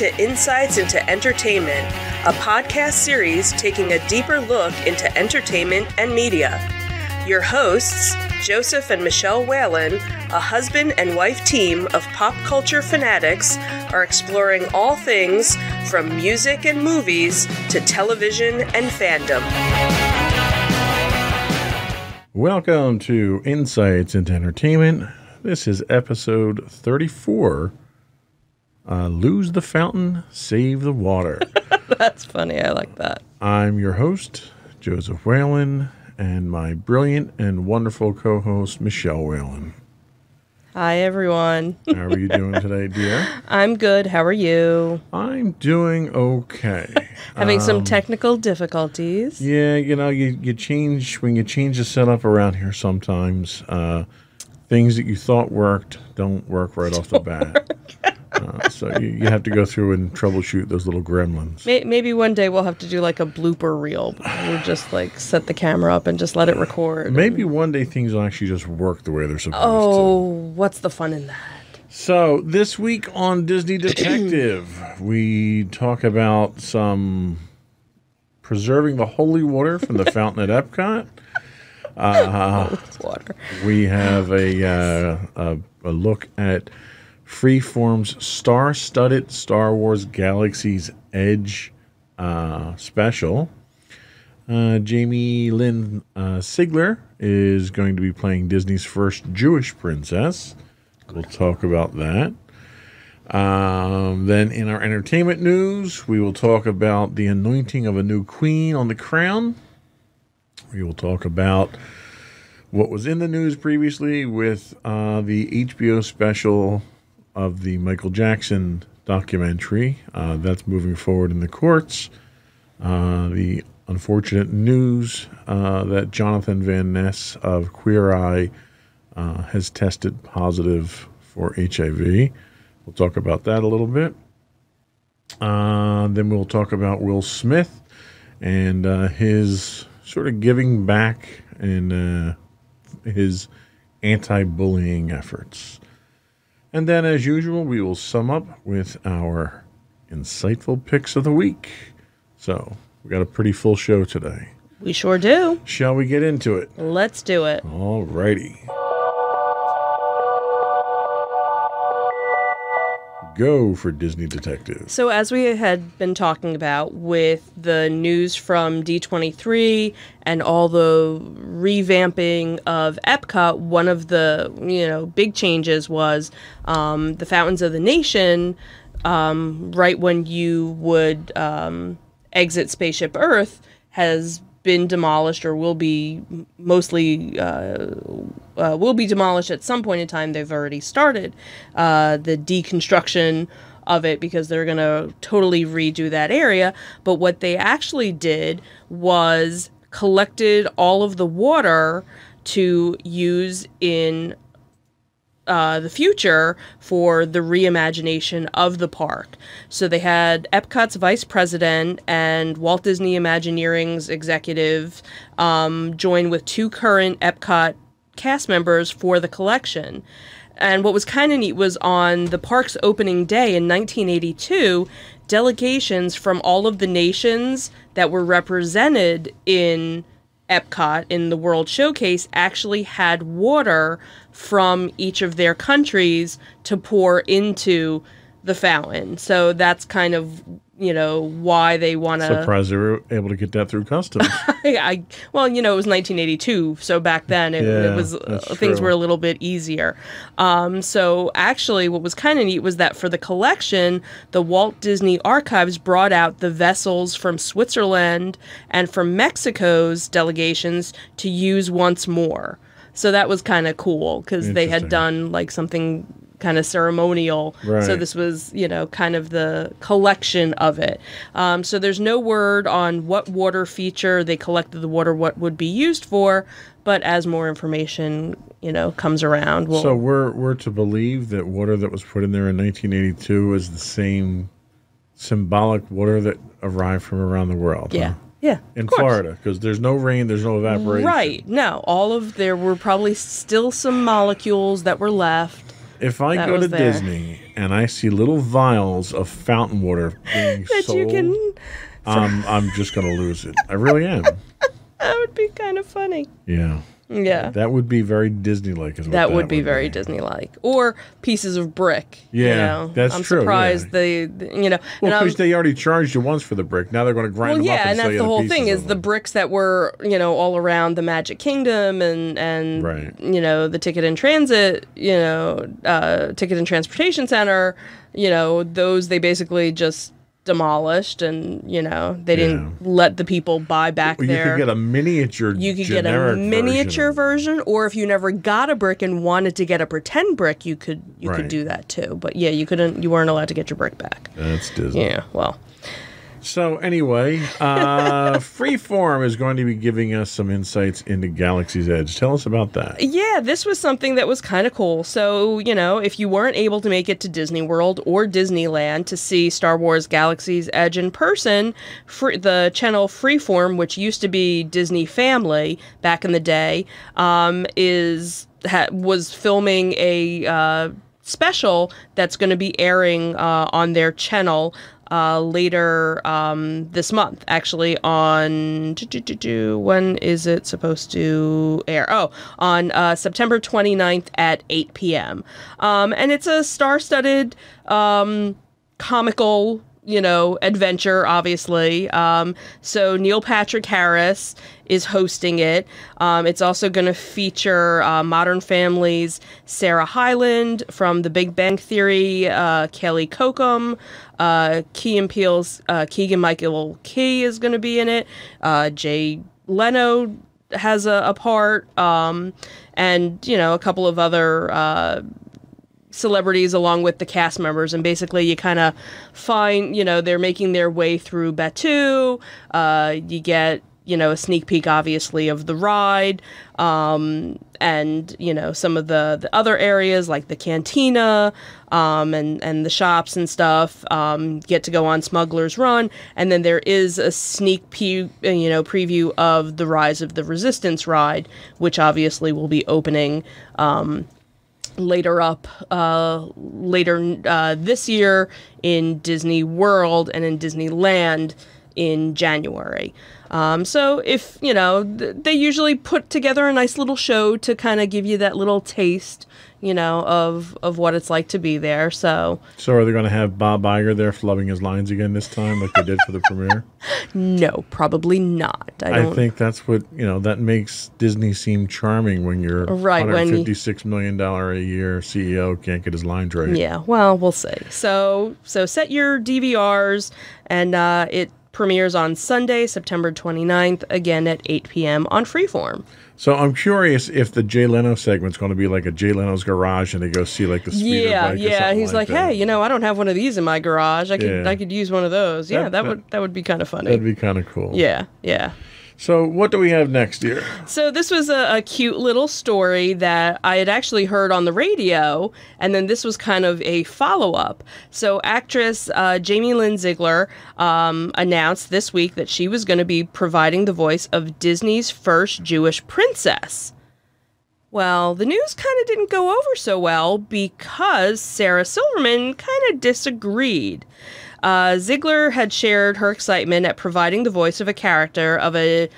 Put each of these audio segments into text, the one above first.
To Insights into Entertainment, a podcast series taking a deeper look into entertainment and media. Your hosts, Joseph and Michelle Whalen, a husband and wife team of pop culture fanatics, are exploring all things from music and movies to television and fandom. Welcome to Insights into Entertainment. This is episode 34 uh, Lose the Fountain, Save the Water. That's funny. I like that. I'm your host, Joseph Whalen, and my brilliant and wonderful co host, Michelle Whalen. Hi, everyone. How are you doing today, dear? I'm good. How are you? I'm doing okay. Having some technical difficulties. Yeah, you know, you, you change when you change the setup around here sometimes. Uh, things that you thought worked don't work right off the bat. Uh, so you, you have to go through and troubleshoot those little gremlins. Maybe one day we'll have to do like a blooper reel. We'll just like set the camera up and just let it record. Maybe one day things will actually just work the way they're supposed to. Oh, what's the fun in that? So this week on Disney Detective, we talk about some preserving the holy water from the fountain at Epcot. It's water. We have a, uh, a, a look at Freeform's star-studded Star Wars Galaxy's Edge uh, special. Uh, Jamie Lynn uh, Sigler is going to be playing Disney's first Jewish princess. We'll talk about that. Um, then, in our entertainment news, we will talk about the anointing of a new queen on the crown. We will talk about what was in the news previously with uh, the HBO special of the Michael Jackson documentary. Uh, that's moving forward in the courts. Uh, the unfortunate news uh, that Jonathan Van Ness of Queer Eye uh, has tested positive for HIV. We'll talk about that a little bit. Uh, then we'll talk about Will Smith and uh, his sort of giving back and his anti bullying efforts. And then, as usual, we will sum up with our insightful picks of the week. So, we got a pretty full show today. We sure do. Shall we get into it? Let's do it. All righty. Go for Disney Detective. So, as we had been talking about with the news from D23 and all the revamping of Epcot, one of the you know big changes was um, the Fountains of the Nation. Um, right when you would um, exit Spaceship Earth, has been demolished or will be mostly uh, uh, will be demolished at some point in time. They've already started uh, the deconstruction of it because they're going to totally redo that area. But what they actually did was collected all of the water to use in uh, the future for the reimagination of the park. So they had Epcot's vice president and Walt Disney Imagineering's executive um, join with two current Epcot cast members for the collection. And what was kind of neat was on the park's opening day in 1982, delegations from all of the nations that were represented in Epcot in the World Showcase actually had water from each of their countries to pour into the fountain. So that's kind of you know why they want to. Surprised they were able to get that through customs. I, well, you know, it was 1982, so back then it, Yeah, it was uh, things were a little bit easier. Um, so actually, what was kind of neat was that for the collection, the Walt Disney Archives brought out the vessels from Switzerland and from Mexico's delegations to use once more. So that was kind of cool because they had done like something kind of ceremonial. So this was, you know, kind of the collection of it. Um, so there's no word on what water feature they collected the water, what would be used for. But as more information, you know, comes around, we'll So we're we're to believe that water that was put in there in 1982 is the same symbolic water that arrived from around the world. yeah, huh? yeah, In. Florida, because there's no rain, there's no evaporation. Right. No, all of there were probably still some molecules that were left. If I That go to there. Disney and I see little vials of fountain water being That sold, you can. um, I'm just going to lose it. I really am. That would be kind of funny. Yeah. Yeah. That would be very Disney-like. Is what That would be very Disney-like, or pieces of brick. you Yeah, know? that's I'm true, surprised yeah. they, the- you know, Well, I'm- because they already charged you once for the brick. Now they're going to grind well, them up yeah, and, and that's the whole thing is the bricks that were, you know, all around the Magic Kingdom and and Right. you know the Ticket and Transit, you know, uh, Ticket and Transportation Center, you know, those they basically just demolished and you know they didn't Yeah. let the people buy back Well, you their. could get a miniature. you could get a miniature version. version, or if you never got a brick and wanted to get a pretend brick, you could you Right. could do that too. But yeah, you couldn't. You weren't allowed to get your brick back. That's Disney. Yeah, well, So anyway, uh, Freeform is going to be giving us some insights into Galaxy's Edge. Tell us about that. yeah, this was something that was kind of cool. So you know, if you weren't able to make it to Disney World or Disneyland to see Star Wars Galaxy's Edge in person, free, the channel Freeform, which used to be Disney Family back in the day, um, is ha- was filming a uh, special that's going to be airing uh, on their channel uh, later um, this month. Actually, on when is it supposed to air? Oh, on uh, September 29th at 8 p.m. Um, and it's a star-studded um, comical you know adventure obviously. Um, so neil patrick harris is hosting it. Um, it's also going to feature uh, modern families sarah hyland from the big bang theory uh, kaley cuoco uh, key and peele's uh, keegan michael key is going to be in it. Uh, jay leno has a, a part. Um, and you know a couple of other uh, celebrities along with the cast members and basically you kind of find you know they're making their way through batuu uh, you get you know a sneak peek obviously of the ride um, and you know some of the the other areas like the cantina um, and and the shops and stuff um, get to go on smugglers run and then there is a sneak pe- uh, you know preview of the rise of the resistance ride which obviously will be opening um, later up uh, later uh, this year in Disney World and in Disneyland in January. Um, so if you know, th- they usually put together a nice little show to kind of give you that little taste, you know, of of what it's like to be there. So So are they going to have Bob Iger there flubbing his lines again this time, like they did for the premiere? no, probably not. I I think that's what you know. That makes Disney seem charming when your Right, when 156 million dollar a year CEO can't get his lines right. Yeah, well, we'll see. So, so set your DVRs, and uh, it premieres on Sunday, September 29th, again at 8 p.m. on Freeform. So I'm curious if the Jay Leno segment's going to be like a Jay Leno's garage, and they go see like the speeder Yeah, yeah. He's like, hey, you know, I don't have one of these in my garage. I could, Yeah. I could use one of those. Yeah, That- that, that- would, that would be kind of funny. that'd be kind of cool. yeah, yeah. So what do we have next year? So this was a, a cute little story that I had actually heard on the radio, and then this was kind of a follow up. So actress uh, Jamie Lynn Sigler um, announced this week that she was going to be providing the voice of Disney's first Jewish princess. Well, the news kind of didn't go over so well because Sarah Silverman kind of disagreed. Uh, Sigler had shared her excitement at providing the voice of a character of a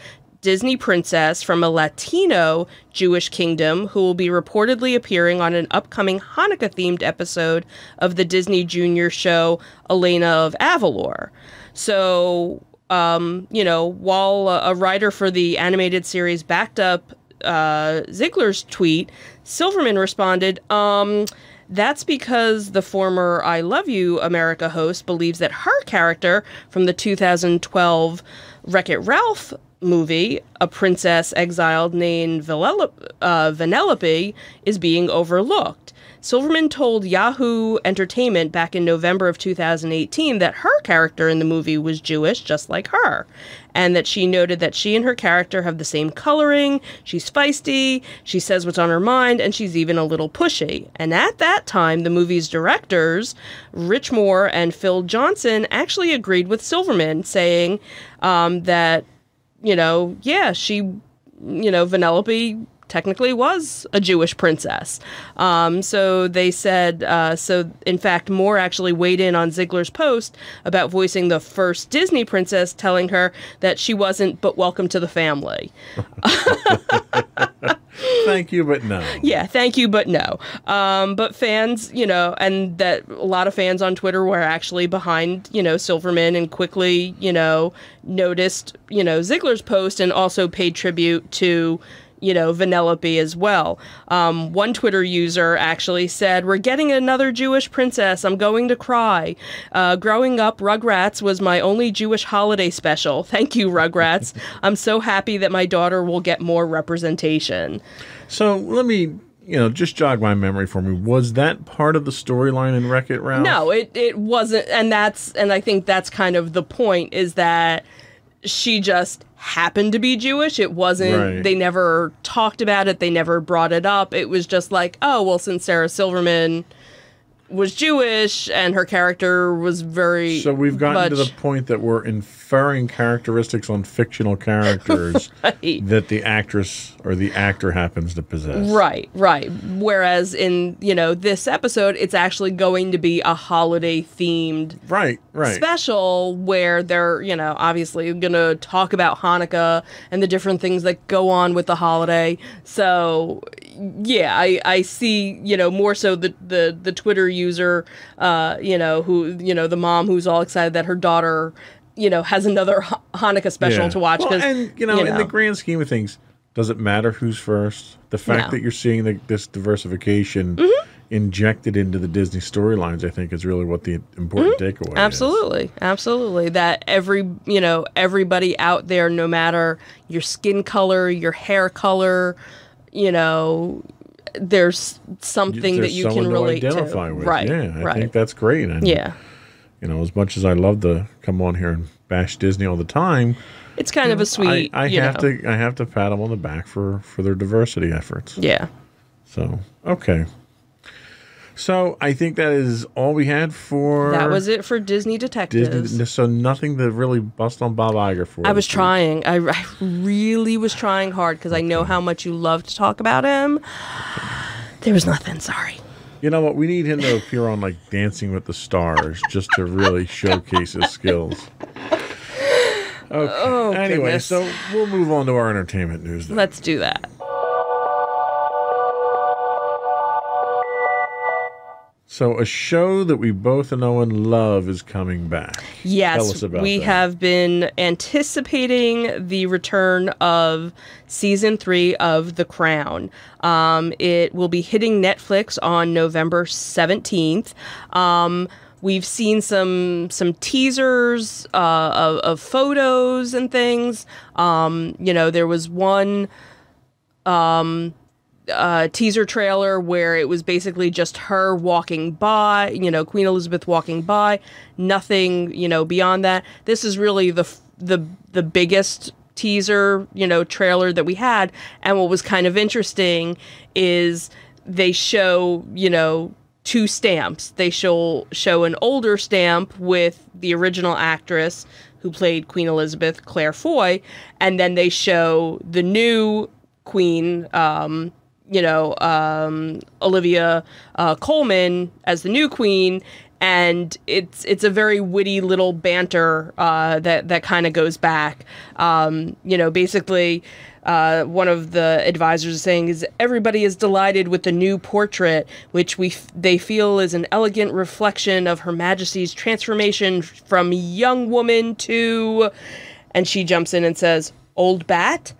Disney princess from a Latino Jewish kingdom who will be reportedly appearing on an upcoming Hanukkah themed episode of the Disney Junior show Elena of Avalor. So, um, you know, while a writer for the animated series backed up uh, Sigler's tweet, Silverman responded, um, that's because the former I Love You America host believes that her character from the 2012 Wreck It Ralph movie, a princess exiled named Vanellope, uh, is being overlooked. Silverman told Yahoo Entertainment back in November of 2018 that her character in the movie was Jewish, just like her, and that she noted that she and her character have the same coloring, she's feisty, she says what's on her mind, and she's even a little pushy. And at that time, the movie's directors, Rich Moore and Phil Johnston, actually agreed with Silverman, saying um, that, you know, yeah, she, you know, Vanellope technically was a Jewish princess. Um, so they said, uh, so in fact, Moore actually weighed in on Sigler's post about voicing the first Disney princess, telling her that she wasn't, but welcome to the family. Thank you, but no. Yeah, thank you, but no. Um, but fans, you know, and that a lot of fans on Twitter were actually behind, you know, Silverman and quickly, you know, noticed, you know, Ziegler's post and also paid tribute to you know, Vanellope as well. Um, one Twitter user actually said, We're getting another Jewish princess. I'm going to cry. Uh, growing up, Rugrats was my only Jewish holiday special. Thank you, Rugrats. I'm so happy that my daughter will get more representation. So let me, you know, just jog my memory for me. Was that part of the storyline in Wreck It Ralph? No, it, it wasn't. And that's, and I think that's kind of the point is that she just happened to be Jewish. It wasn't, Right. they never talked about it, they never brought it up. It was just like, oh, well, since Sarah Silverman was Jewish and her character was very. So we've gotten to the point that we're inferring characteristics on fictional characters Right. that the actress or the actor happens to possess. Right, right. Whereas in, you know, this episode, it's actually going to be a holiday themed Right, right. special where they're, you know, obviously going to talk about Hanukkah and the different things that go on with the holiday. So, yeah, I, I see, you know, more so the, the, the Twitter user, uh, you know, who, you know, the mom who's all excited that her daughter, you know, has another Hanukkah special Yeah. to watch. Well, 'cause, and you know, in the grand scheme of things, does it matter who's first? The fact No. that you're seeing the, this diversification Mm-hmm. injected into the Disney storylines, I think, is really what the important takeaway. Mm-hmm. Absolutely, absolutely. That every you know everybody out there, no matter your skin color, your hair color, you know, there's something that you can someone to relate identify to. with. Right, Yeah, I right. think that's great. And, yeah, You know, as much as I love to come on here and bash Disney all the time, it's kind of a sweet. I, I have know, to I have to pat them on the back for for their diversity efforts. Yeah, So okay. So I think that is all we had for that was it for Disney detectives. Disney. So nothing to really bust on Bob Iger for. I was week. trying. I, I really was trying hard because I know how much you love to talk about him. There was nothing. Sorry. You know what? We need him to appear on like Dancing with the Stars just to really showcase his skills. Okay. Oh, anyway, Oh, goodness. so we'll move on to our entertainment news. Then. Let's do that. So a show that we both know and love is coming back. Tell us Yes, we that. have been anticipating the return of season three of The Crown. Um, it will be hitting Netflix on November seventeenth. Um, we've seen some some teasers uh, of, of photos and things. Um, you know, there was one uh, teaser trailer where it was basically just her walking by, you know, Queen Elizabeth walking by, nothing, you know, beyond that. This is really the the the biggest teaser, you know, trailer that we had, and what was kind of interesting is they show, you know, two stamps. They show show an older stamp with the original actress who played Queen Elizabeth, Claire Foy, and then they show the new queen um, you know, um, Olivia uh, Colman as the new queen, and it's it's a very witty little banter uh, that that kind of goes back. Um, you know, basically. Uh, one of the advisors is saying is everybody is delighted with the new portrait, which we f- they feel is an elegant reflection of Her Majesty's transformation from young woman to, and she jumps in and says, "Old bat,"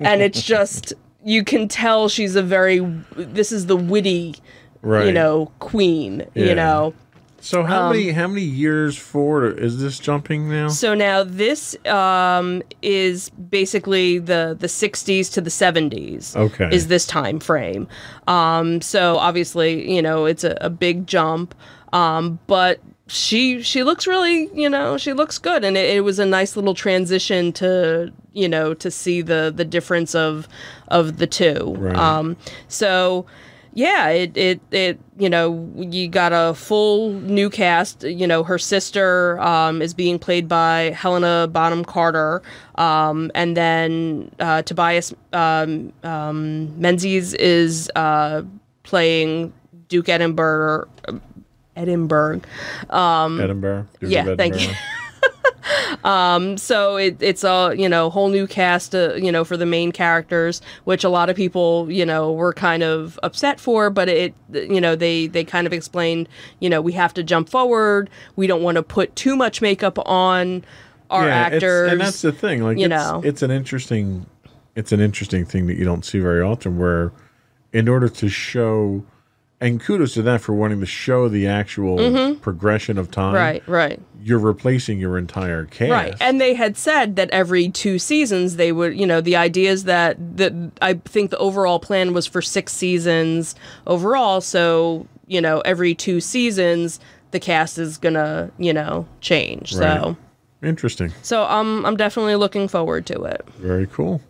and it's just you can tell she's a very this is the witty you know queen Yeah. you know So how many how many years forward is this jumping now? So now this um, is basically the the 60s to the 70s. Okay. Is this time frame? Um, so obviously, you know, it's a, a big jump, um, but she she looks really, you know, she looks good, and it, it was a nice little transition to you know to see the the difference of of the two. Right. Um, so yeah, it, it, it, you know, you got a full new cast. You know, her sister um, is being played by Helena Bonham Carter. Um, and then uh, Tobias um, um, Menzies is uh, playing Duke Edinburgh. Edinburgh. Edinburgh. Duke Um, yeah, of thank you. Edinburgh. So it, it's a you know whole new cast uh, you know for the main characters, which a lot of people you know were kind of upset for, but it you know they they kind of explained you know we have to jump forward. We don't want to put too much makeup on our Yeah, actors. and that's the thing. Like you it's, know. it's an interesting, it's an interesting thing that you don't see very often. Where, in order to show, and kudos to that for wanting to show the actual progression of time. Mm-hmm. right, right. You're replacing your entire cast. Right. And they had said that every two seasons they would, you know, the idea is that that I think the overall plan was for six seasons overall. So, you know, every two seasons the cast is gonna, you know, change. So interesting. so um I'm definitely looking forward to it. Very cool.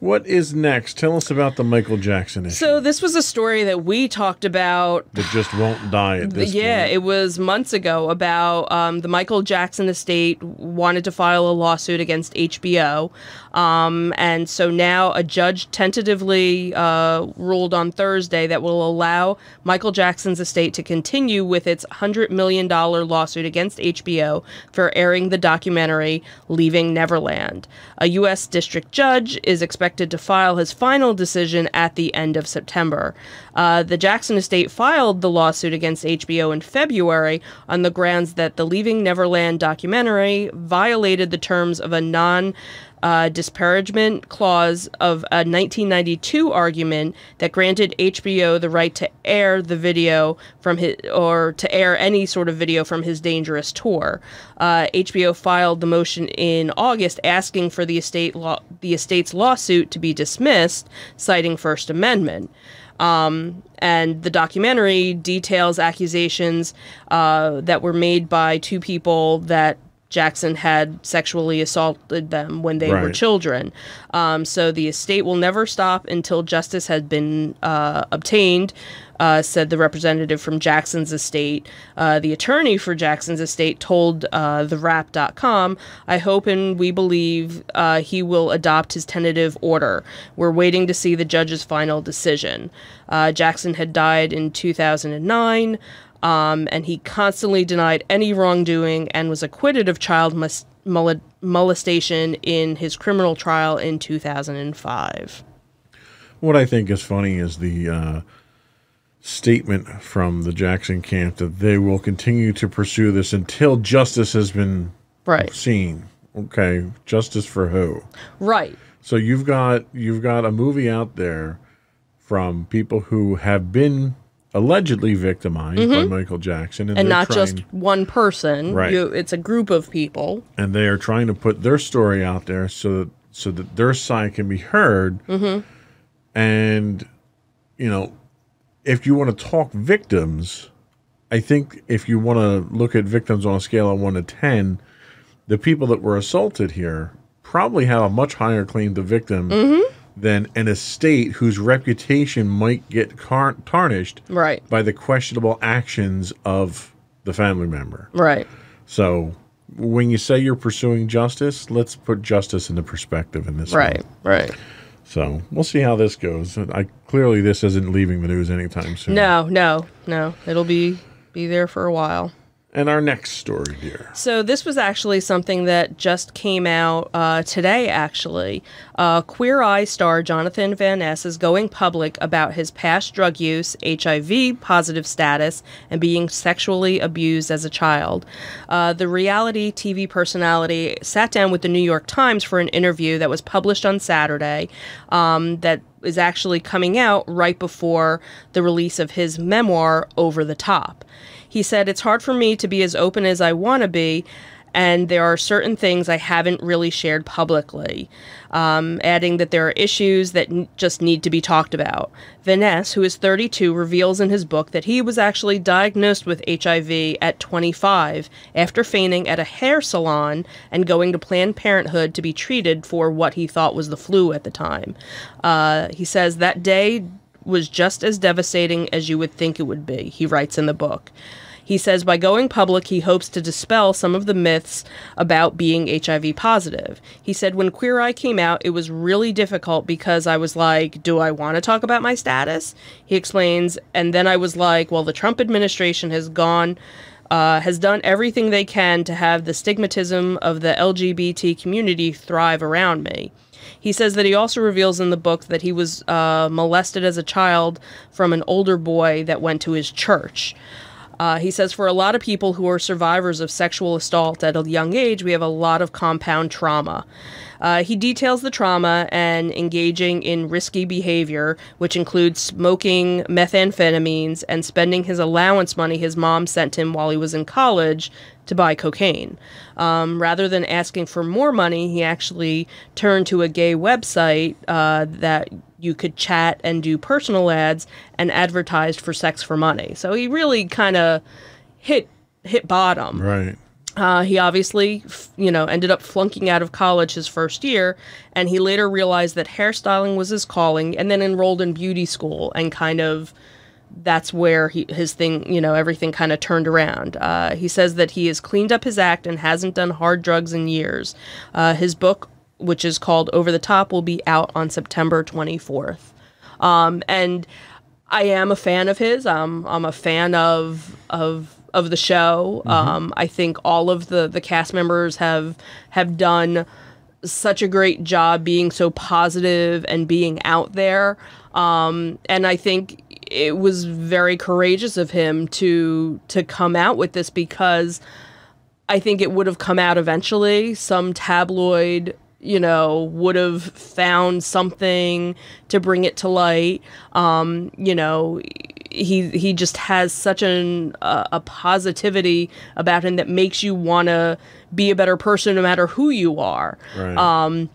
What is next? Tell us about the Michael Jackson issue So this was a story that we talked about that just won't die at this yeah, point. it was months ago about um, the Michael Jackson estate wanted to file a lawsuit against HBO. Um, and so now a judge tentatively uh, ruled on Thursday that will allow Michael Jackson's estate to continue with its $100 million lawsuit against HBO for airing the documentary Leaving Neverland. A U.S. district judge is expected to file his final decision at the end of September. Uh, the Jackson estate filed the lawsuit against HBO in February on the grounds that the Leaving Neverland documentary violated the terms of a non uh, disparagement clause of a 1992 argument that granted HBO the right to air the video from his or to air any sort of video from his dangerous tour. Uh, HBO filed the motion in August asking for the estate law the estate's lawsuit to be dismissed, citing First Amendment. Um, and the documentary details accusations uh, that were made by two people that Jackson had sexually assaulted them when they were children. Um, so the estate will never stop until justice has been uh, obtained, uh, said the representative from Jackson's estate. Uh, the attorney for Jackson's estate told uh, TheWrap.com, I hope and we believe uh, he will adopt his tentative order. We're waiting to see the judge's final decision. Uh, Jackson had died in 2009. Um, and he constantly denied any wrongdoing and was acquitted of child molestation in his criminal trial in 2005. What I think is funny is the uh, statement from the Jackson camp that they will continue to pursue this until justice has been Right. seen. Okay, justice for who? Right. So you've got you've got a movie out there from people who have been allegedly victimized by Michael Jackson, Mm-hmm. And not trying, just one person. Right. You, it's a group of people. and they are trying to put their story out there so that so that their side can be heard. Mm-hmm. And you know, if you want to talk victims, I think if you want to look at victims on a scale of one to ten, the people that were assaulted here probably have a much higher claim to victim Mm-hmm. Than an estate whose reputation might get tarnished Right. by the questionable actions of the family member. Right. So when you say you're pursuing justice, let's put justice into perspective in this. one. Right. Right. So we'll see how this goes. I clearly this isn't leaving the news anytime soon. No, no, no. It'll be be there for a while. And our next story, dear. So this was actually something that just came out uh, today. Actually, uh, Queer Eye star Jonathan Van Ness is going public about his past drug use, HIV positive status, and being sexually abused as a child. Uh, the reality TV personality sat down with the New York Times for an interview that was published on Saturday. Um, that is actually coming out right before the release of his memoir, Over the Top. He said, It's hard for me to be as open as I want to be, and there are certain things I haven't really shared publicly. Um, adding that there are issues that just need to be talked about. Van Ness, who is 32, reveals in his book that he was actually diagnosed with HIV at 25 after feigning at a hair salon and going to Planned Parenthood to be treated for what he thought was the flu at the time. Uh, he says that day was just as devastating as you would think it would be, he writes in the book. He says by going public, he hopes to dispel some of the myths about being HIV positive. He said, When Queer Eye came out, it was really difficult because I was like, Do I want to talk about my status? He explains, and then I was like, Well, the Trump administration has gone. Uh, has done everything they can to have the stigmatism of the LGBT community thrive around me. He says that he also reveals in the book that he was uh, molested as a child from an older boy that went to his church. Uh, he says for a lot of people who are survivors of sexual assault at a young age, we have a lot of compound trauma. Uh, he details the trauma and engaging in risky behavior, which includes smoking methamphetamines and spending his allowance money his mom sent him while he was in college to buy cocaine. Um, rather than asking for more money, he actually turned to a gay website uh, that you could chat and do personal ads and advertised for sex for money. So he really kind of hit hit bottom. Right. Uh, he obviously, you know, ended up flunking out of college his first year, and he later realized that hairstyling was his calling, and then enrolled in beauty school, and kind of that's where he, his thing, you know, everything kind of turned around. Uh, he says that he has cleaned up his act and hasn't done hard drugs in years. Uh, his book, which is called Over the Top, will be out on September 24th. Um, and I am a fan of his. Um, I'm a fan of of of the show. Um, I think all of the the cast members have have done such a great job being so positive and being out there. Um, and I think it was very courageous of him to to come out with this because I think it would have come out eventually. Some tabloid, you know, would have found something to bring it to light. Um, you know, he he just has such an uh, a positivity about him that makes you want to be a better person no matter who you are. Right. Um,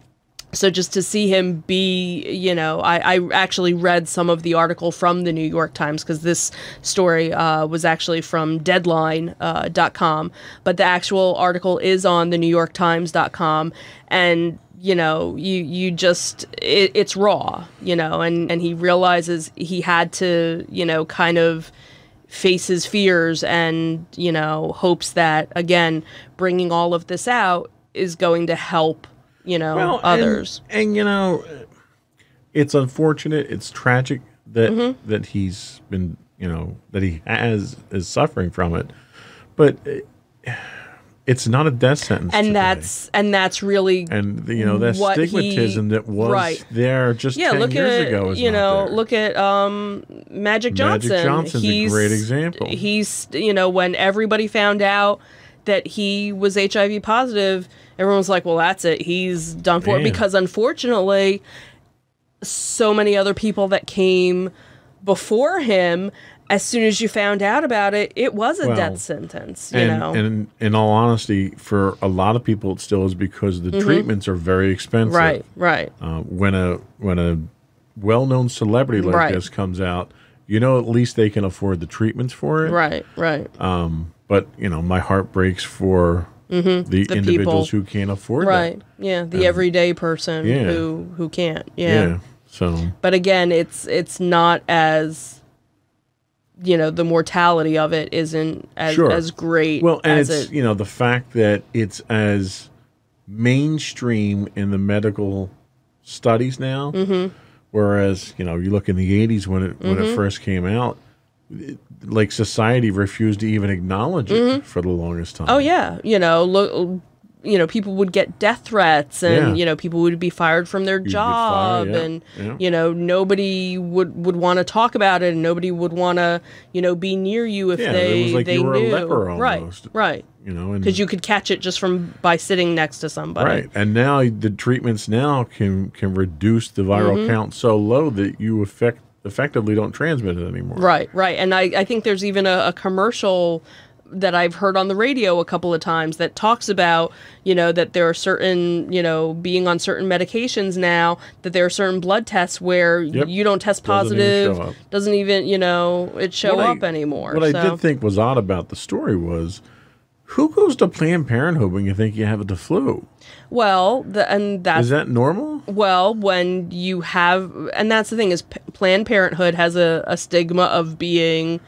so just to see him be, you know, I, I actually read some of the article from the New York Times because this story uh, was actually from Deadline.com, uh, but the actual article is on the New York Times.com, and you know, you you just it, it's raw, you know, and and he realizes he had to, you know, kind of face his fears and you know hopes that again bringing all of this out is going to help you know Well, others And, you know, it's unfortunate. It's tragic that Mm-hmm. that he's been, you know, that he has is suffering from it. But uh, it's not a death sentence. and today. that's and that's really and you know that what he- stigmatism that was right. there just yeah 10 look years at ago is you know look at um magic johnson Magic Johnson's a great example. he's you know when everybody found out that he was hiv positive everyone was like well that's it. He's done for. It because unfortunately so many other people that came before him as soon as you found out about it it was a Well, death sentence you and, know? and in all honesty, for a lot of people, it still is because the treatments are very expensive. Right right. Uh, when a when a well-known celebrity like Right. this comes out, you know at least they can afford the treatments for it. right right But you know, my heart breaks for the, individuals people. who can't afford it. right yeah the everyday person yeah. who who can't that. Yeah. So but again it's it's not as you know the mortality of it isn't as Sure. as great well, and as it's it you know the fact that it's as mainstream in the medical studies now, Mm-hmm. whereas you know you look in the '80s when it when Mm-hmm. it first came out, like society refused to even acknowledge it for the longest time. oh yeah you know look you know people would get death threats and Yeah. you know people would be fired from their get job fired, yeah, and yeah. you know nobody would would want to talk about it and nobody would want to you know be near you if they like they you were a knew leper right almost. right You know, because you could catch it just from by sitting next to somebody right, and now the treatments now can can reduce the viral Mm-hmm. count so low that you effect effectively don't transmit it anymore. Right, right. And I, I think there's even a, a commercial that I've heard on the radio a couple of times that talks about, you know, that there are certain, you know, being on certain medications now, that there are certain blood tests where Yep. you don't test Doesn't even positive, doesn't even, you know, it show What I- up anymore. What I did think was odd about the story was who goes to Planned Parenthood when you think you have the flu? well, the, and that's Is that normal? Well, when you have, and that's the thing is, P- Planned Parenthood has a, a stigma of being,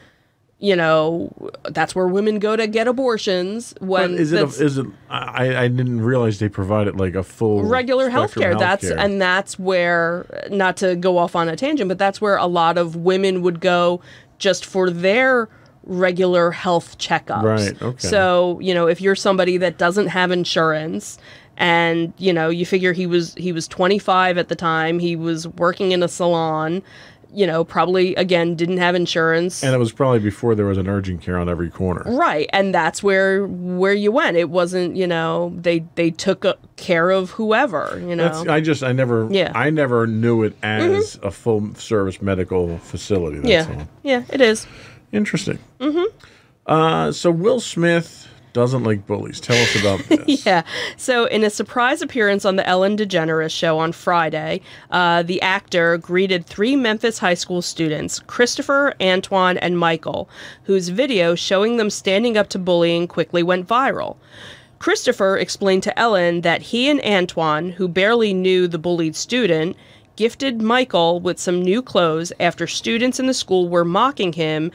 you know, that's where women go to get abortions. But When is it? A, is it? I I didn't realize they provided like a full regular health care. That's and that's where, not to go off on a tangent, but that's where a lot of women would go just for their regular health checkups. Right, okay. So you know, if you're somebody that doesn't have insurance. And you know, you figure he was he was 25 at the time. He was working in a salon. You know, probably again didn't have insurance. and it was probably before there was an urgent care on every corner. Right, and that's where where you went. It wasn't, you know, they they took care of whoever, you know. That's, I just I never Yeah. I never knew it as mm-hmm. a full service medical facility. That's yeah, all. yeah, it is. Interesting. Mm-hmm. Uh, so Will Smith doesn't like bullies. Tell us about this. Yeah. So, in a surprise appearance on the Ellen DeGeneres show on Friday, uh, the actor greeted three Memphis high school students, Christopher, Antoine, and Michael, whose video showing them standing up to bullying quickly went viral. Christopher explained to Ellen that he and Antoine, who barely knew the bullied student, gifted Michael with some new clothes after students in the school were mocking him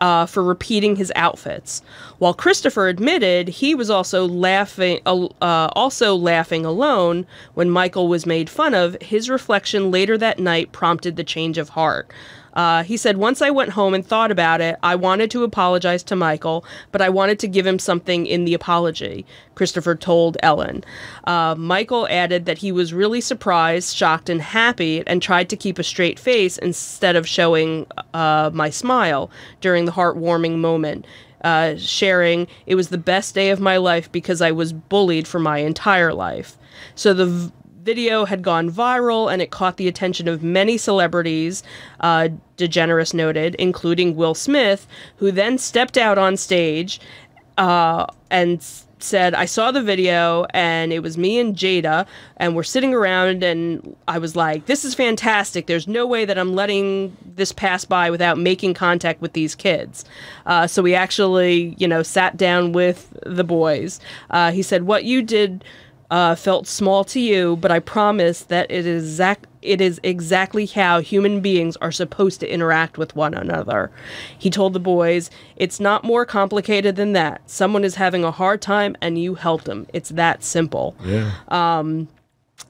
uh, for repeating his outfits. While Christopher admitted he was also laughing, uh, also laughing alone when Michael was made fun of, his reflection later that night prompted the change of heart. Uh, he said, Once I went home and thought about it, I wanted to apologize to Michael, but I wanted to give him something in the apology, Christopher told Ellen. Uh, Michael added that he was really surprised, shocked, and happy and tried to keep a straight face instead of showing uh, my smile during the heartwarming moment. Uh, sharing, it was the best day of my life because I was bullied for my entire life. So the video had gone viral and it caught the attention of many celebrities, uh, DeGeneres noted, including Will Smith, who then stepped out on stage uh, and said, I saw the video and it was me and Jada, and we're sitting around, and I was like, This is fantastic. There's no way that I'm letting this pass by without making contact with these kids. Uh, so we actually, you know, sat down with the boys. Uh, he said, What you did uh, felt small to you, but I promise that it is exact. It is exactly how human beings are supposed to interact with one another. He told the boys, It's not more complicated than that. Someone is having a hard time and you helped them. It's that simple. Yeah.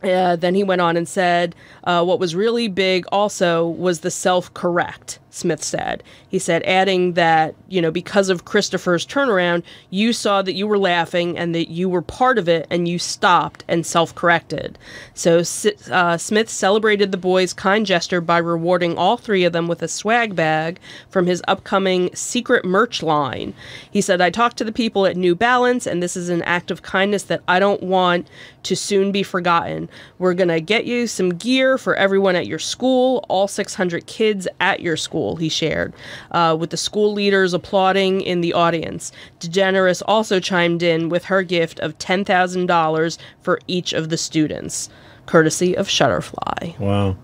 Uh, then he went on and said, uh, What was really big also was the self correct, Smith said. He said, adding that, you know, because of Christopher's turnaround, you saw that you were laughing and that you were part of it and you stopped and self corrected. So uh, Smith celebrated the boys' kind gesture by rewarding all three of them with a swag bag from his upcoming secret merch line. He said, I talked to the people at New Balance, and this is an act of kindness that I don't want to soon be forgotten. We're going to get you some gear for everyone at your school, all 600 kids at your school, he shared, uh, with the school leaders applauding in the audience. DeGeneres also chimed in with her gift of $10,000 for each of the students, courtesy of Shutterfly. Wow.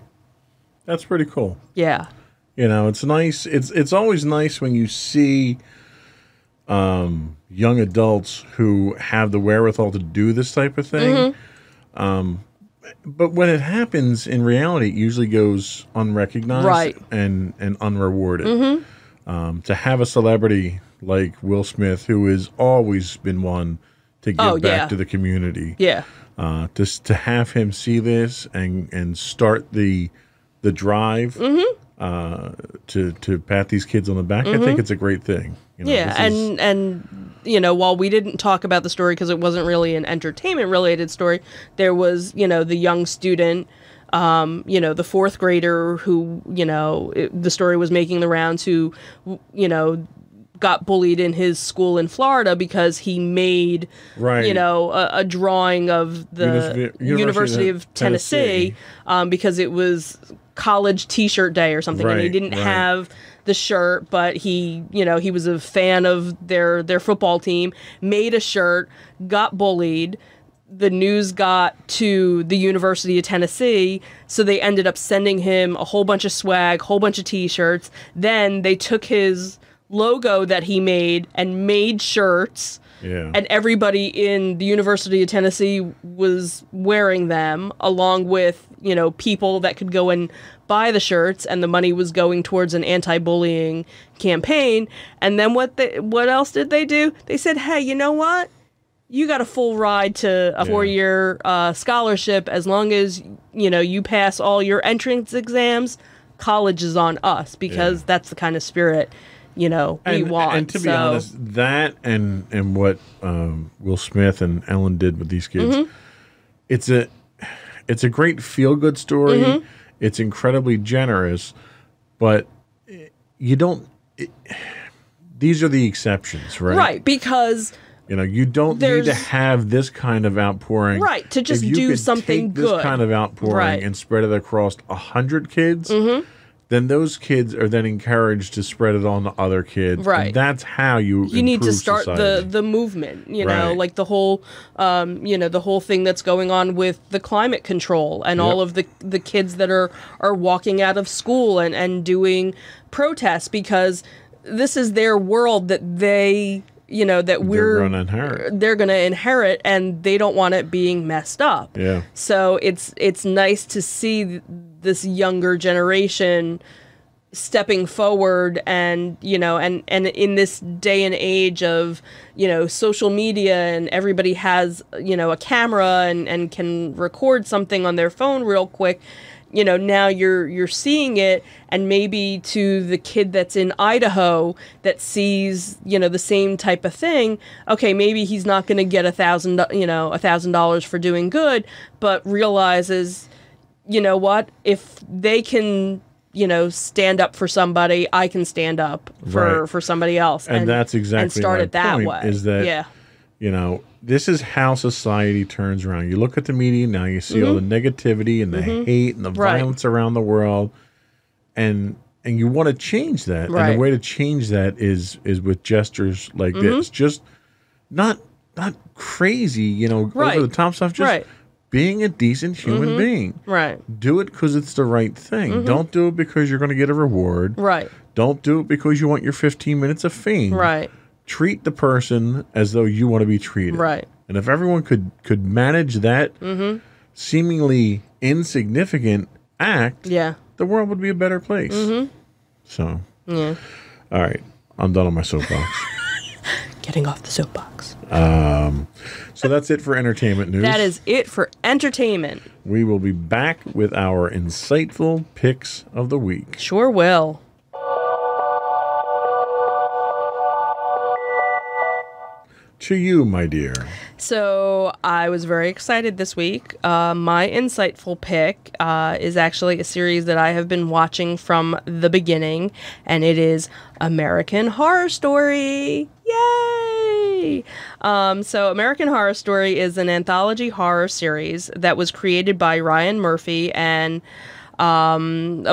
That's pretty cool. Yeah. You know, it's nice. It's it's always nice when you see um, young adults who have the wherewithal to do this type of thing. Um, but when it happens in reality, it usually goes unrecognized Right. and and unrewarded. Um, to have a celebrity like Will Smith, who has always been one to give Oh, back yeah. to the community, Yeah. uh, just to have him see this and and start the the drive Mm-hmm. uh, to to pat these kids on the back, I think it's a great thing. You know, Yeah, this is- and and you know, while we didn't talk about the story because it wasn't really an entertainment related story, there was, you know, the young student, um, you know, the fourth grader who, you know, it, the story was making the rounds who, you know, got bullied in his school in Florida because he made, Right. you know, a, a drawing of the University, University of of Tennessee, Tennessee. um, because it was college T-shirt day or something, and he didn't right. have the shirt, but he, you know, he was a fan of their their football team, made a shirt, got bullied. The news got to the University of Tennessee, so they ended up sending him a whole bunch of swag, whole bunch of T-shirts. Then they took his logo that he made and made shirts Yeah. and everybody in the University of Tennessee was wearing them along with, you know, people that could go and buy the shirts and the money was going towards an anti-bullying campaign. And then what they what else did they do? They said, "Hey, you know what? You got a full ride to a Yeah. four-year uh, scholarship as long as, you know, you pass all your entrance exams. College is on us because Yeah. that's the kind of spirit, you know, we and, want." and to be So- honest, that and and what um, Will Smith and Ellen did with these kids, Mm-hmm. it's a it's a great feel good story. Mm-hmm. It's incredibly generous, but you don't. It, these are the exceptions, right? right, because You know, you don't need to have this kind of outpouring. Right, to just do something take this good. kind of outpouring Right. Mm-hmm. and spread it across a hundred kids, then those kids are then encouraged to spread it on to other kids. and Right. that's how you you need to start the society. the movement you know Right. like the whole um you know the whole thing that's going on with the climate control and all of the the kids that are are walking out of school and and doing protests because this is their world that they you know that we're gonna inherit. they're going to inherit and they don't want it being messed up Yeah. so it's it's nice to see this younger generation stepping forward and you know and and in this day and age of you know social media and everybody has you know a camera and and can record something on their phone real quick you know now you're you're seeing it and maybe to the kid that's in Idaho that sees you know the same type of thing okay maybe he's not going to get a thousand you know a thousand dollars for doing good but realizes you know what if they can you know stand up for somebody i can stand up for Right. for somebody else And that's exactly and start it that point, way is that- yeah you know, this is how society turns around. You look at the media now, you see all the negativity and the hate and the Mm-hmm. Right. violence around the world, and and you want to change that. And the way to change that is is with gestures like Mm-hmm. this, just not not crazy, you know, Right. over the top stuff. Just Right. Mm-hmm. being a decent human being. right Do it because it's the right thing. Don't do it because you're going to get a reward. Mm-hmm. right Don't do it because you want your 15 minutes of fame right treat the person as though you want to be treated. Right. Mm-hmm. And if everyone could could manage that seemingly insignificant act, yeah the world would be a better place. Mm-hmm. So, yeah all right, I'm done on my soapbox. getting off the soapbox Um, so that's it for entertainment news. that is it for entertainment We will be back with our insightful picks of the week. sure will To you, my dear. So I was very excited this week. Uh, my insightful pick uh, is actually a series that I have been watching from the beginning, and it is American Horror Story. Yay! Um, so American Horror Story is an anthology horror series that was created by Ryan Murphy and um,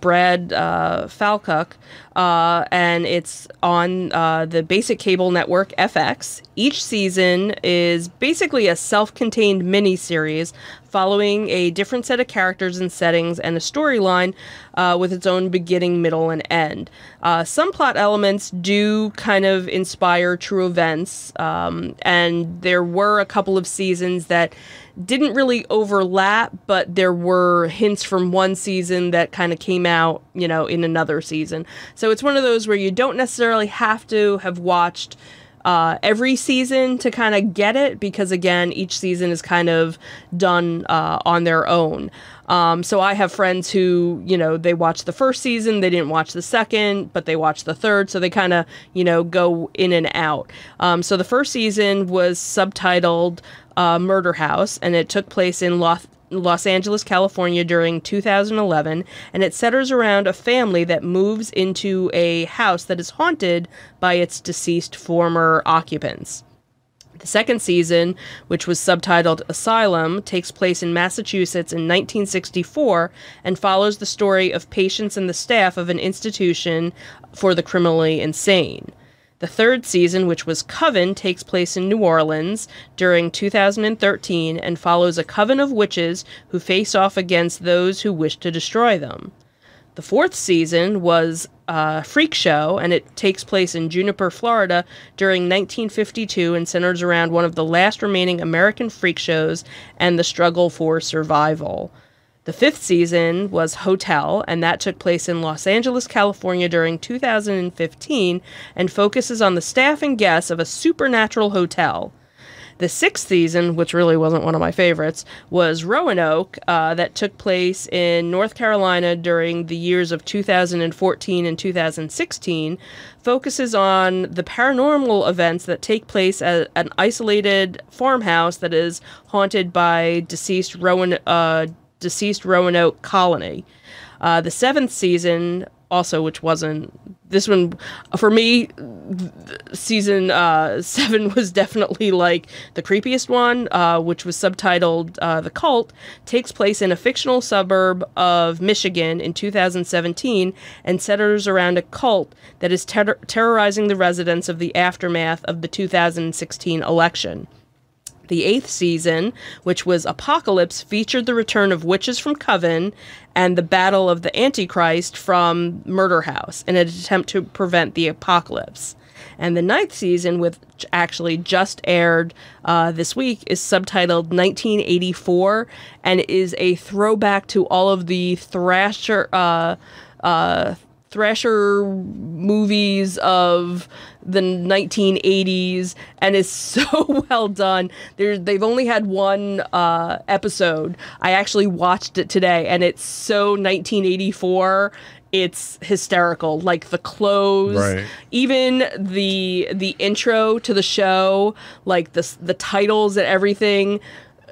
Brad uh, uh, and it's on uh, the basic cable network FX. Each season is basically a self-contained mini-series following a different set of characters and settings and a storyline uh, with its own beginning, middle, and end. Uh, some plot elements do kind of inspire true events, um, and there were a couple of seasons that didn't really overlap, but there were hints from one season that kind of came out, you know, in another season. So it's one of those where you don't necessarily have to have watched uh, every season to kind of get it because again, each season is kind of done uh, on their own. Um, so I have friends who, you know, they watch the first season, they didn't watch the second, but they watched the third, so they kind of, you know, go in and out. Um, so the first season was subtitled uh, Murder House, and it took place in Los, Los Angeles, California during 2011, and it centers around a family that moves into a house that is haunted by its deceased former occupants. The second season, which was subtitled Asylum, takes place in Massachusetts in 1964 and follows the story of patients and the staff of an institution for the criminally insane. The third season, which was Coven, takes place in New Orleans during 2013 and follows a coven of witches who face off against those who wish to destroy them. The fourth season was uh, Freak Show, and it takes place in Juniper, Florida during 1952 and centers around one of the last remaining American freak shows and the struggle for survival. The fifth season was Hotel, and that took place in Los Angeles, California during 2015 and focuses on the staff and guests of a supernatural hotel. The sixth season, which really wasn't one of my favorites, was Roanoke, uh, that took place in North Carolina during the years of 2014 and 2016, focuses on the paranormal events that take place at an isolated farmhouse that is haunted by deceased Rowan, uh, deceased Roanoke colony. Uh, the seventh season also, which wasn't this one for me. Season uh, seven was definitely like the creepiest one, uh, which was subtitled uh, "The Cult." Takes place in a fictional suburb of Michigan in 2017 and centers around a cult that is ter- terrorizing the residents of the aftermath of the 2016 election. The eighth season, which was Apocalypse, featured the return of witches from Coven and the battle of the Antichrist from Murder House in an attempt to prevent the apocalypse. And the ninth season, which actually just aired uh, this week, is subtitled 1984 and is a throwback to all of the slasher. Uh, uh, slasher movies of the 1980s and is so well done. There, they've only had one uh, episode. I actually watched it today, and it's so 1984. It's hysterical. Like the clothes, Right. even the the intro to the show, like the the titles and everything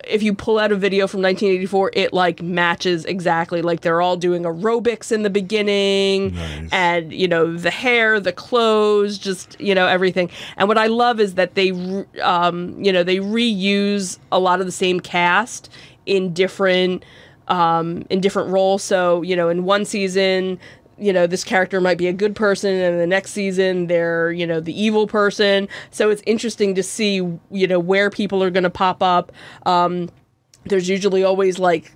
if you pull out a video from 1984, it like matches exactly. Like they're all doing aerobics in the beginning, Nice. and you know the hair, the clothes, just you know everything. And what I love is that they, um, you know, they reuse a lot of the same cast in different, um, in different roles. So you know, in one season. You know, this character might be a good person, and the next season they're, you know, the evil person. So it's interesting to see, you know, where people are going to pop up. Um, there's usually always like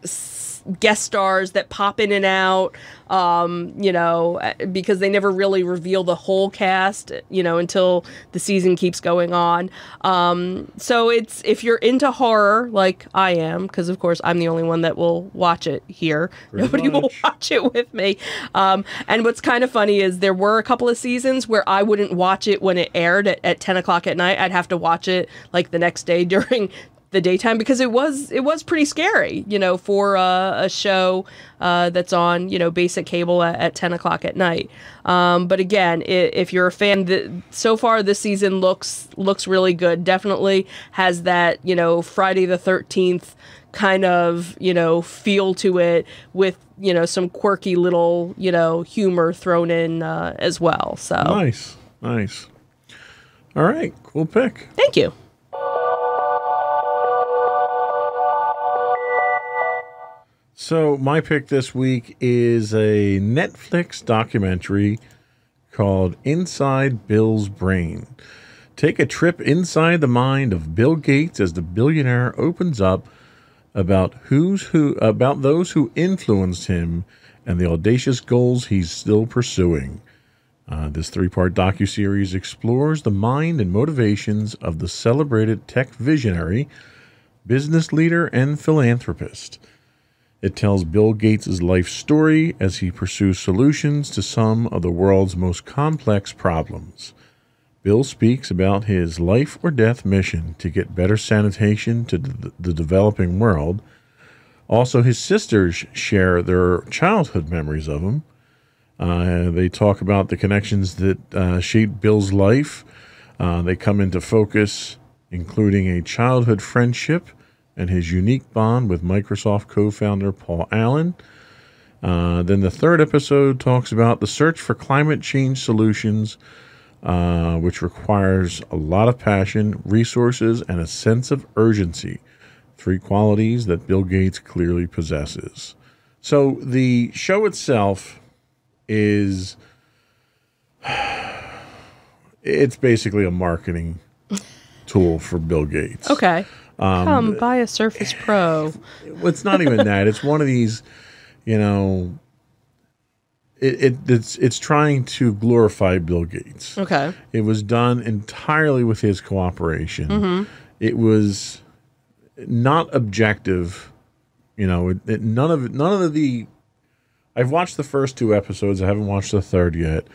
guest stars that pop in and out um, you know because they never really reveal the whole cast you know until the season keeps going on. Um, so it's if you're into horror like i am because of course i'm the only one that will watch it here. Pretty nobody will watch it with me. Um, and what's kind of funny is there were a couple of seasons where i wouldn't watch it when it aired at, at 10 o'clock at night. I'd have to watch it like the next day during the daytime because it was it was pretty scary, you know, for uh, a show uh, that's on you know basic cable at, at ten o'clock at night. Um, but again, i if you're a fan, th- so far this season looks looks really good. Definitely has that you know Friday the Thirteenth kind of you know feel to it with you know some quirky little you know humor thrown in uh, as well. So Nice, nice. All right, cool pick. thank you. So my pick this week is a Netflix documentary called Inside Bill's Brain. Take a trip inside the mind of Bill Gates as the billionaire opens up about who's who about those who influenced him and the audacious goals he's still pursuing. Uh, this three-part docu-series explores the mind and motivations of the celebrated tech visionary, business leader, and philanthropist. It tells Bill Gates' life story as he pursues solutions to some of the world's most complex problems. Bill speaks about his life or death mission to get better sanitation to the, developing world. Also, his sisters share their childhood memories of him. Uh, they talk about the connections that uh, shaped Bill's life. Uh, they come into focus, including a childhood friendship and his unique bond with Microsoft co founder Paul Allen. Uh, then the third episode talks about the search for climate change solutions, uh, which requires a lot of passion, resources, and a sense of urgency. Three qualities that Bill Gates clearly possesses. So the show itself is it's basically a marketing tool for Bill Gates. Okay. Um, Come buy a Surface Pro. It's not even that. It's one of these, you know, it, it it's it's trying to glorify Bill Gates. Okay. It was done entirely with his cooperation. Mm-hmm. It was not objective. You know, it, it, none of none of the. I've watched the first two episodes. I haven't watched the third yet,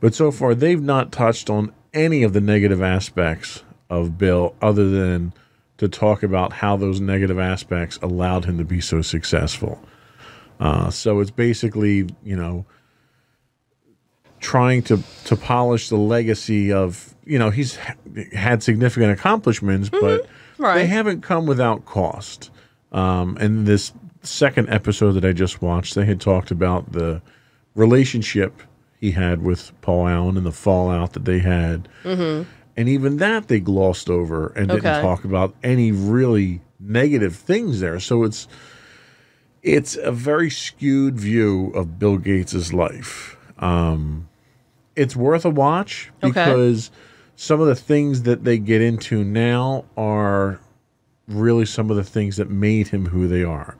but so far they've not touched on any of the negative aspects of Bill, other than to talk about how those negative aspects allowed him to be so successful. Uh, so it's basically, you know, trying to to polish the legacy of you know he's ha- had significant accomplishments, but Right. they haven't come without cost. Um, and this second episode that I just watched, they had talked about the relationship he had with Paul Allen and the fallout that they had, and even that they glossed over and didn't talk about any really negative things there. So it's it's a very skewed view of Bill Gates's life. Um, it's worth a watch Okay. because some of the things that they get into now are really some of the things that made him who they are.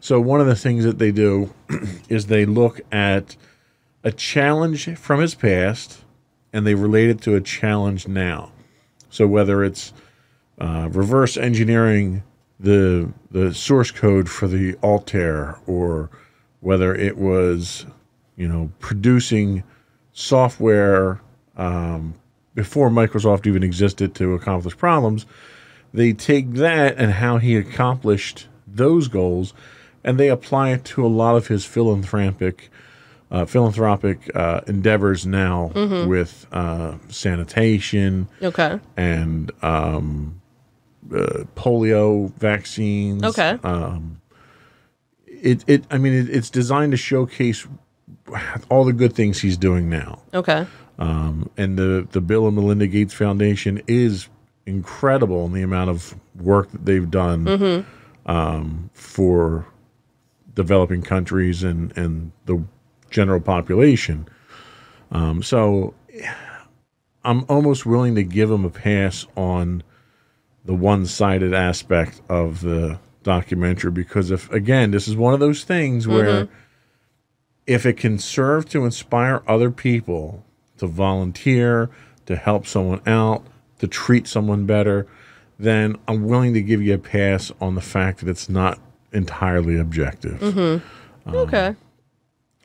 So one of the things that they do is they look at a challenge from his past and they relate it to a challenge now. So whether it's uh, reverse engineering the the source code for the Altair, or whether it was, you know, producing software um, before Microsoft even existed to accomplish problems, they take that and how he accomplished those goals, and they apply it to a lot of his philanthropic. Uh, philanthropic uh, endeavors now with uh, sanitation, Okay. and um, uh, polio vaccines. Okay. It, it I mean, it, it's designed to showcase all the good things he's doing now. Okay. Um, and the, the Bill and Melinda Gates Foundation is incredible in the amount of work that they've done um, for developing countries and, and the general population. Um, so I'm almost willing to give them a pass on the one-sided aspect of the documentary because if again this is one of those things where mm-hmm. if it can serve to inspire other people to volunteer to help someone out to treat someone better then i'm willing to give you a pass on the fact that it's not entirely objective mm-hmm. um, okay.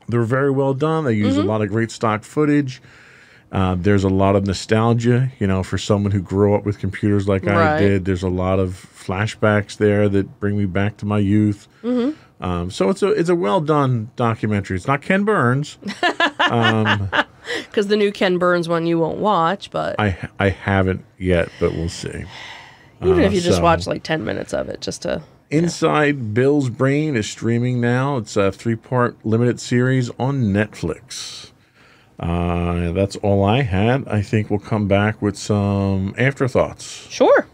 They're very well done. They use a lot of great stock footage. Uh, there's a lot of nostalgia, you know, for someone who grew up with computers like I did. There's a lot of flashbacks there that bring me back to my youth. Um, so it's a it's a well done documentary. It's not Ken Burns. Because the new Ken Burns one you won't watch, but I I haven't yet, but we'll see. even if uh, you just watch like 10 minutes of it, just to. Inside Bill's Brain is streaming now. It's a three part limited series on Netflix. Uh, that's all I had. I think we'll come back with some afterthoughts. Sure.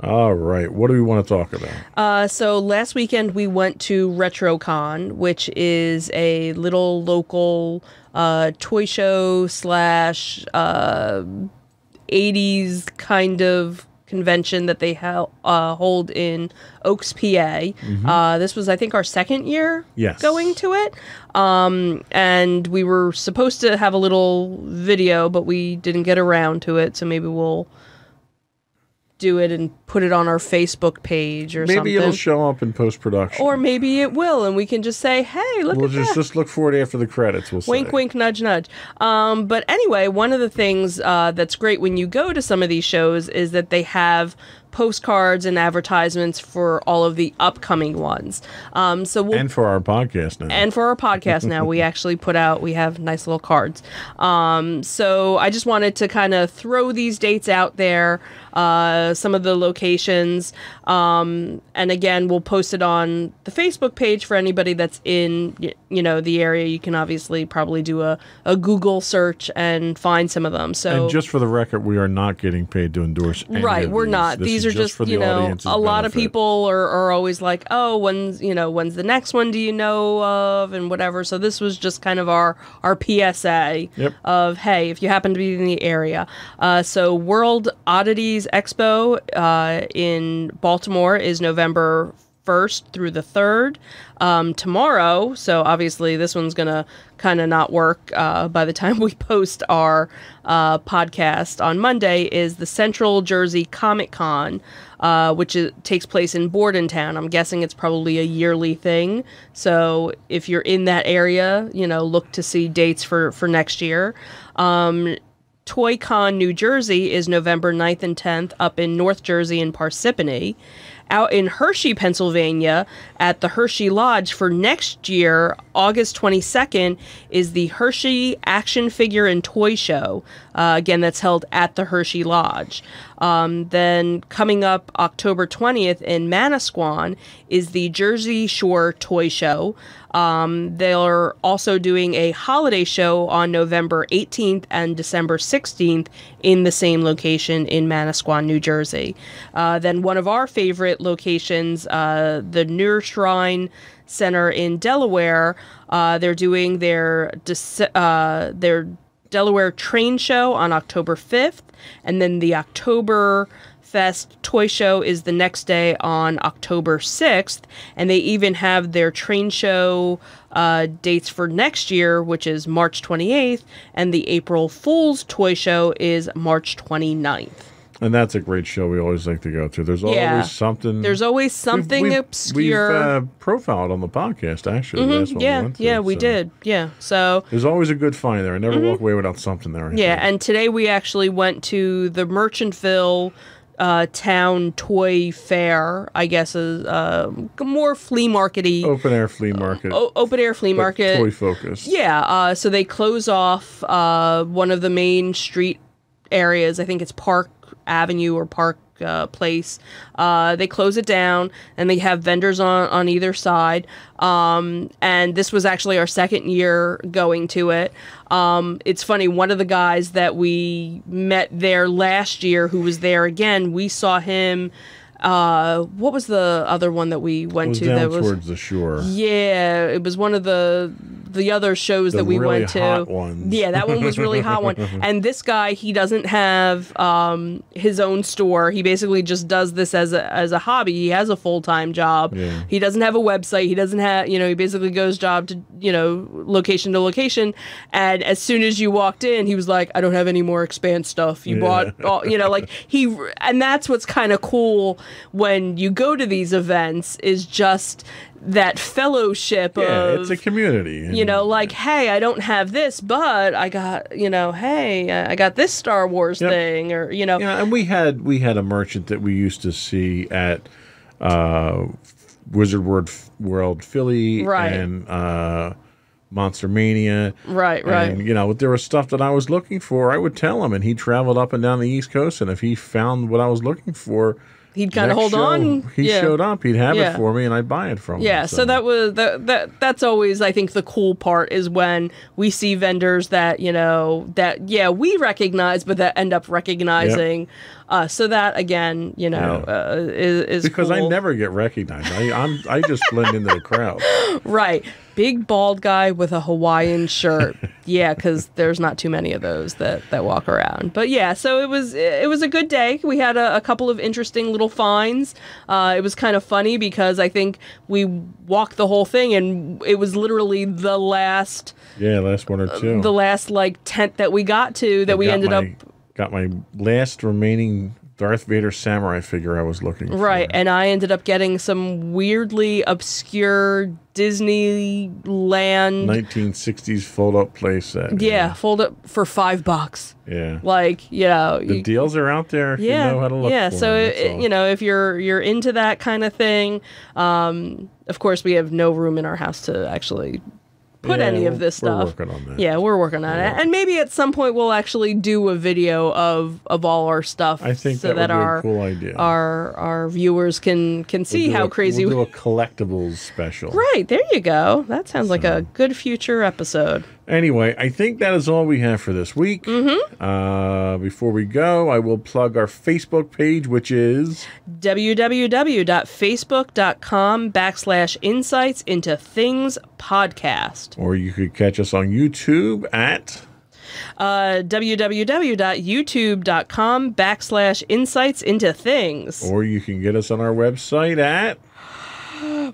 All right. What do we want to talk about? Uh, so last weekend we went to RetroCon, which is a little local uh, toy show slash uh, 80s kind of convention that they hel- uh, hold in Oaks, PA. Uh, this was, I think, our second year Yes. going to it. Um, and we were supposed to have a little video, but we didn't get around to it. So maybe we'll do it and put it on our Facebook page or Maybe something. it'll show up in post production. or maybe it will, and we can just say, "Hey, look we'll just that." just look for it after the credits. We'll Wink, say. wink, nudge, nudge. Um, but anyway, one of the things uh, that's great when you go to some of these shows is that they have postcards and advertisements for all of the upcoming ones. Um, so we'll And for our podcast now. and for our podcast now we actually put out we have nice little cards um, so i just wanted to kind of throw these dates out there uh, some of the locations. Um, and again we'll post it on the facebook page for anybody that's in you know the area. You can obviously probably do a, a google search and find some of them. So and just for the record, we are not getting paid to endorse. Any right of we're these. not. This these are just, you know a lot of people are, are always like oh when's you know when's the next one do you know of? and whatever. So this was just kind of our our psa Yep. of hey if you happen to be in the area. Uh, so world oddities expo uh, in baltimore is november 1st through the 3rd um, tomorrow so obviously this one's gonna kind of not work uh, by the time we post our uh, podcast. On monday is the central jersey comic con uh, which is, takes place in bordentown. I'm guessing it's probably a yearly thing. So if you're in that area you know look to see dates for for next year. Um, ToyCon New Jersey is November 9th and 10th up in North Jersey and Parsippany. Out in Hershey, Pennsylvania, at the Hershey Lodge for next year, August 22nd, is the Hershey Action Figure and Toy Show. Uh, again, that's held at the Hershey Lodge. Um, then coming up October 20th in Manasquan is the Jersey Shore Toy Show. Um, they're also doing a holiday show on November 18th and December 16th in the same location in Manasquan, New Jersey. Uh, then one of our favorite locations, uh, the Nur Shrine Center in Delaware, uh, they're doing their uh, their Delaware Train Show on October 5th, and then the October Fest Toy Show is the next day on October 6th, and they even have their train show uh, dates for next year, which is March 28th, and the April Fool's Toy Show is March 29th. And that's a great show. We always like to go to. There's Yeah. always something. There's always We've- something we've, obscure. We've uh, profiled on the podcast actually. the last one we yeah, went to, yeah, we so did. Yeah, so There's always a good find there. I never walk away without something there. I Mm-hmm. Yeah, think. and today we actually went to the Merchantville uh, Town Toy Fair. I guess is uh, more flea markety, open air flea market. o- open air flea market. Toy focus. Yeah, uh, so they close off uh, one of the main street areas. I think it's Park Avenue or Park uh, Place. Uh, they close it down and they have vendors on, on either side. Um, and this was actually our second year going to it. Um, it's funny, one of the guys that we met there last year who was there again, we saw him. Uh, what was the other one that we went to? that was towards the shore. yeah, it was one of the the other shows The that we really went to. ones. Yeah, that one was really hot one. And this guy, he doesn't have um, his own store. He basically just does this as a as a hobby. He has a full time job. Yeah. He doesn't have a website. He doesn't have you know. He basically goes job to you know location to location. And as soon as you walked in, he was like, "I don't have any more Expanse stuff. You Yeah. bought all you know." Like he, and that's what's kind of cool when you go to these events is just that fellowship of Yeah, of it's a community. you know like hey i don't have this but i got you know hey i got this star wars Yep. thing or you know Yeah, and we had we had a merchant that we used to see at uh, Wizard World World Philly Right. and uh, Monster Mania. right right And you know, there was stuff that I was looking for. I would tell him, and he traveled up and down the East Coast, and if he found what I was looking for, he'd kind of hold show, on He yeah. showed up. He'd have Yeah. it for me, and I'd buy it from yeah him. Yeah. So that was that, that that's always i think the cool part is when we see vendors that you know that yeah we recognize but that end up recognizing us so that again you know Yeah. uh, is, is because I never get recognized. I, I'm I just blend into the crowd. Right. Big bald guy with a Hawaiian shirt. yeah, because there's not too many of those that, that walk around. But yeah, so it was it was a good day. We had a, a couple of interesting little finds. Uh, it was kind of funny because I think we walked the whole thing and it was literally the last Yeah, last one or two. Uh, the last like tent that we got to that we Got ended my- up got my last remaining Darth Vader samurai figure I was looking for. Right, and I ended up getting some weirdly obscure Disneyland. 1960s fold up playset. yeah, fold up for five bucks. Yeah. Like you know, The you- deals are out there if yeah, you know how to look yeah. so them, it- you know, if you're you're into that kind of thing, um, of course, we have no room in our house to actually put Yeah, any of we're- this we're stuff. working on that. Yeah, we're working on it, and maybe at some point we'll actually do a video of of all our stuff. I think so that, that, our cool idea. our our viewers can can see We'll how a- crazy. We'll we- do a collectibles special. right there, you go. That sounds like a good future episode. Anyway, I think that is all we have for this week. Mm-hmm. Uh, before we go, I will plug our Facebook page, which is www.facebook.com backslash insights into things podcast. or you could catch us on YouTube at Uh, www.youtube.com backslash insights into things. or you can get us on our website at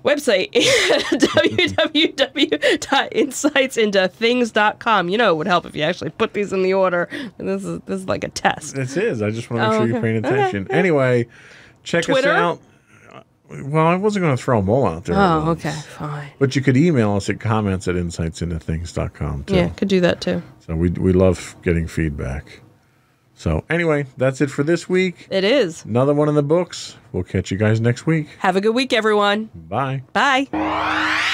Website www.insightsintothings.com. You know, it would help if you actually put these in the order. This is this is like a test. This is. I just want to make Oh, sure you're okay. paying Okay, attention. Anyway, check Twitter? us out. Uh, Well, I wasn't going to throw them all out there. Oh, okay, fine. But you could email us at comments at insightsintothings.com too. Yeah, could do that too. So we, we love getting feedback. So anyway, that's it for this week. It is. Another one in the books. We'll catch you guys next week. Have a good week, everyone. Bye. Bye.